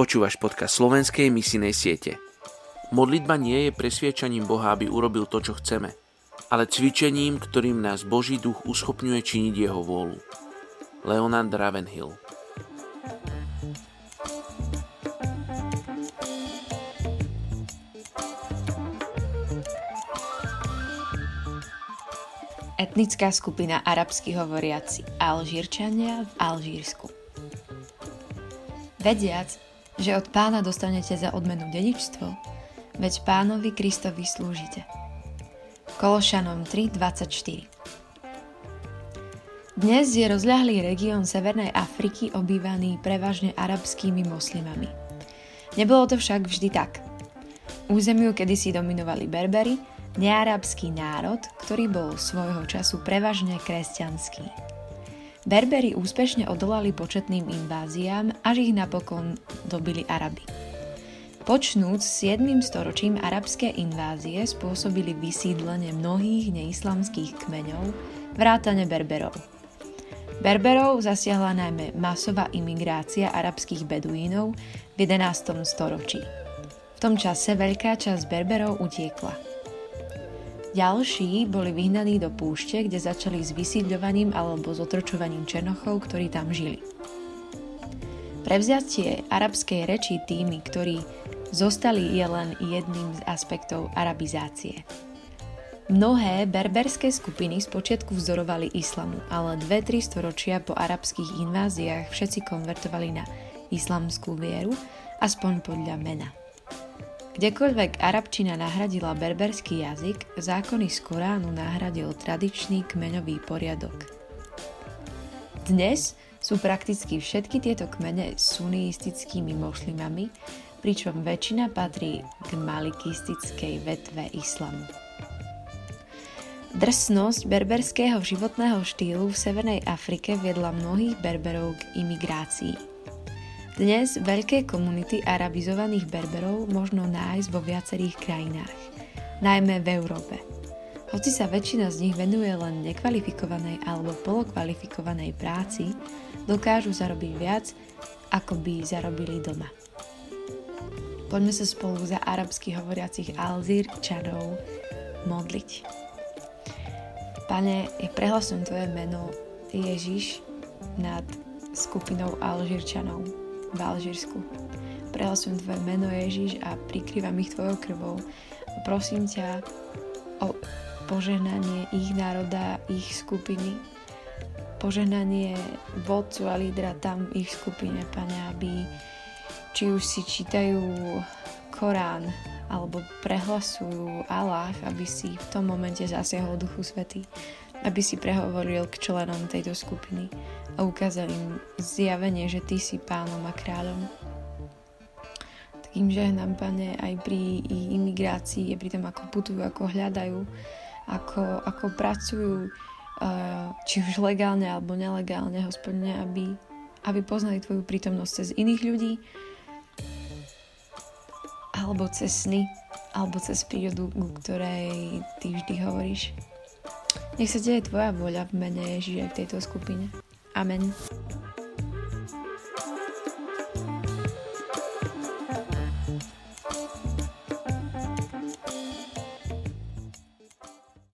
Počúvaš podcast slovenskej misijnej siete. Modlitba nie je presviečaním Boha, aby urobil to, čo chceme, ale cvičením, ktorým nás Boží duch uschopňuje činiť jeho vôľu. Leonard Ravenhill Etnická skupina arabsky hovoriaci Alžírčania v Alžírsku. Vediac, že od pána dostanete za odmenu dedičstvo, veď pánovi Kristovi slúžite. Kološanom 3.24 Dnes je rozľahlý región Severnej Afriky obývaný prevažne arabskými moslimami. Nebolo to však vždy tak. Územiu kedysi dominovali Berbery, nearabský národ, ktorý bol svojho času prevažne kresťanský. Berberi úspešne odolali početným inváziám, až ich napokon dobili Araby. Počnúc 7. storočím arabské invázie spôsobili vysídlenie mnohých neislamských kmeňov, vrátane Berberov. Berberov zasiahla najmä masová imigrácia arabských beduínov v 11. storočí. V tom čase veľká časť Berberov utiekla – ďalší boli vyhnaní do púšte, kde začali s vysídľovaním alebo s otročovaním černochov, ktorí tam žili. Prevziatie arabskej reči tými, ktorí zostali, je len jedným z aspektov arabizácie. Mnohé berberské skupiny spočiatku vzorovali islamu, ale dve, tri storočia po arabských inváziách všetci konvertovali na islamskú vieru, aspoň podľa mena. Kdekoľvek arabčina nahradila berberský jazyk, zákony z Koránu nahradil tradičný kmeňový poriadok. Dnes sú prakticky všetky tieto kmene suniistickými moslimami, pričom väčšina patrí k malikistickej vetve islamu. Drsnosť berberského životného štýlu v Severnej Afrike viedla mnohých berberov k imigrácii. Dnes veľké komunity arabizovaných Berberov možno nájsť vo viacerých krajinách, najmä v Európe. Hoci sa väčšina z nich venuje len nekvalifikovanej alebo polokvalifikovanej práci, dokážu zarobiť viac, ako by zarobili doma. Poďme sa spolu za arabsky hovoriacich Alzírčanov modliť. Pane, ja prehlasujem Tvoje meno Ježiš nad skupinou Alžírčanov v Alžírsku. Prehlasujem Tvoje meno Ježiš a prikrývam ich Tvojou krvou. Prosím ťa o požehnanie ich národa, ich skupiny, požehnanie vodcu a lídra tam ich skupine, Pane, aby či už si čítajú Korán alebo prehlasujú Allah, aby si v tom momente zasiahol Duchu Svety, aby si prehovoril k členom tejto skupiny a ukázal im zjavenie, že Ty si pánom a kráľom. Takým žehnám, Pane, aj pri ich imigrácii, pri tom, ako putujú, ako hľadajú, ako, ako pracujú, eh, či už legálne alebo nelegálne, hospodine, aby, aby poznali Tvoju prítomnosť cez iných ľudí, alebo cez sny, alebo cez prírodu, ku ktorej Ty vždy hovoríš. Nech sa deje Tvoja vôľa v mene Ježiša v tejto skupine. Amen.